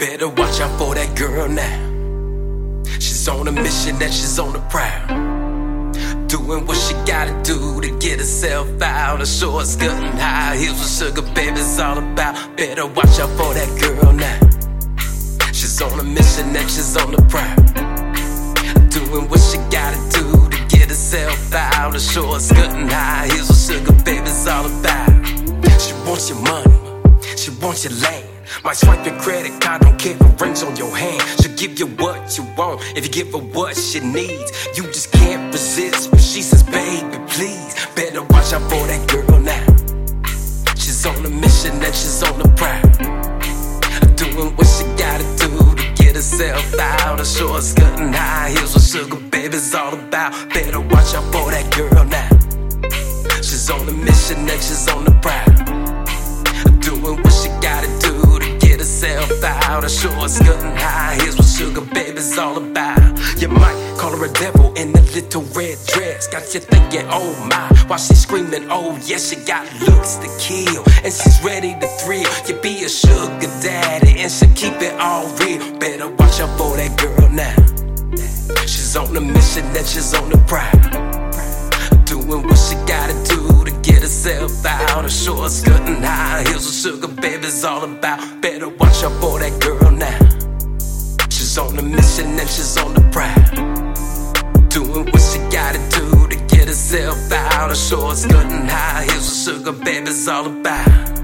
Better watch out for that girl now. She's on a mission and she's on the prowl. Doing what she gotta do to get herself out. A short skirt and high heels with sugar, baby's all about. Better watch out for that girl now. She's on a mission and she's on the prowl. Doing what she gotta do to get herself out. A short skirt and high heels with sugar, baby's all about. She wants your money, she wants your land. Might swipe your credit card, don't care if rings on your hand. She'll give you what you want if you give her what she needs. You just can't resist when she says, baby, please. Better watch out for that girl now. She's on a mission and she's on the prowl. Doing what she gotta do to get herself out. A short skirt and high heels with sugar, baby's all about. Better watch out for that girl now. She's on a mission and she's on the prowl. Out. A short skirt and high heels with sugar, baby's all about. You might call her a devil in a little red dress. Got you thinking, oh my, while she's screaming, oh yes, she got looks to kill. And she's ready to thrill. You be a sugar daddy and she'll keep it all real. Better watch out for that girl now. She's on a mission and she's on the prowl. Doing what she gotta do to get herself out. A short skirt and high heels with sugar, baby's all about. Better watch out for that girl. She's on a mission and she's on the prowl. Doing what she gotta do to get herself out. A short skirt and high heels with sugar, baby's all about.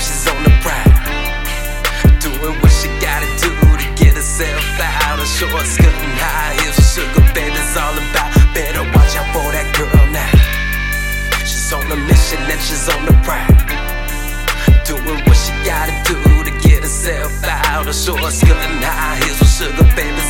She's on the prowl. Doing what she gotta do to get herself out. A short skirt and high heels, sugar baby's all about. Better watch out for that girl now. She's on a mission and she's on the prowl. Doing what she gotta do to get herself out. A short skirt and high heels, sugar baby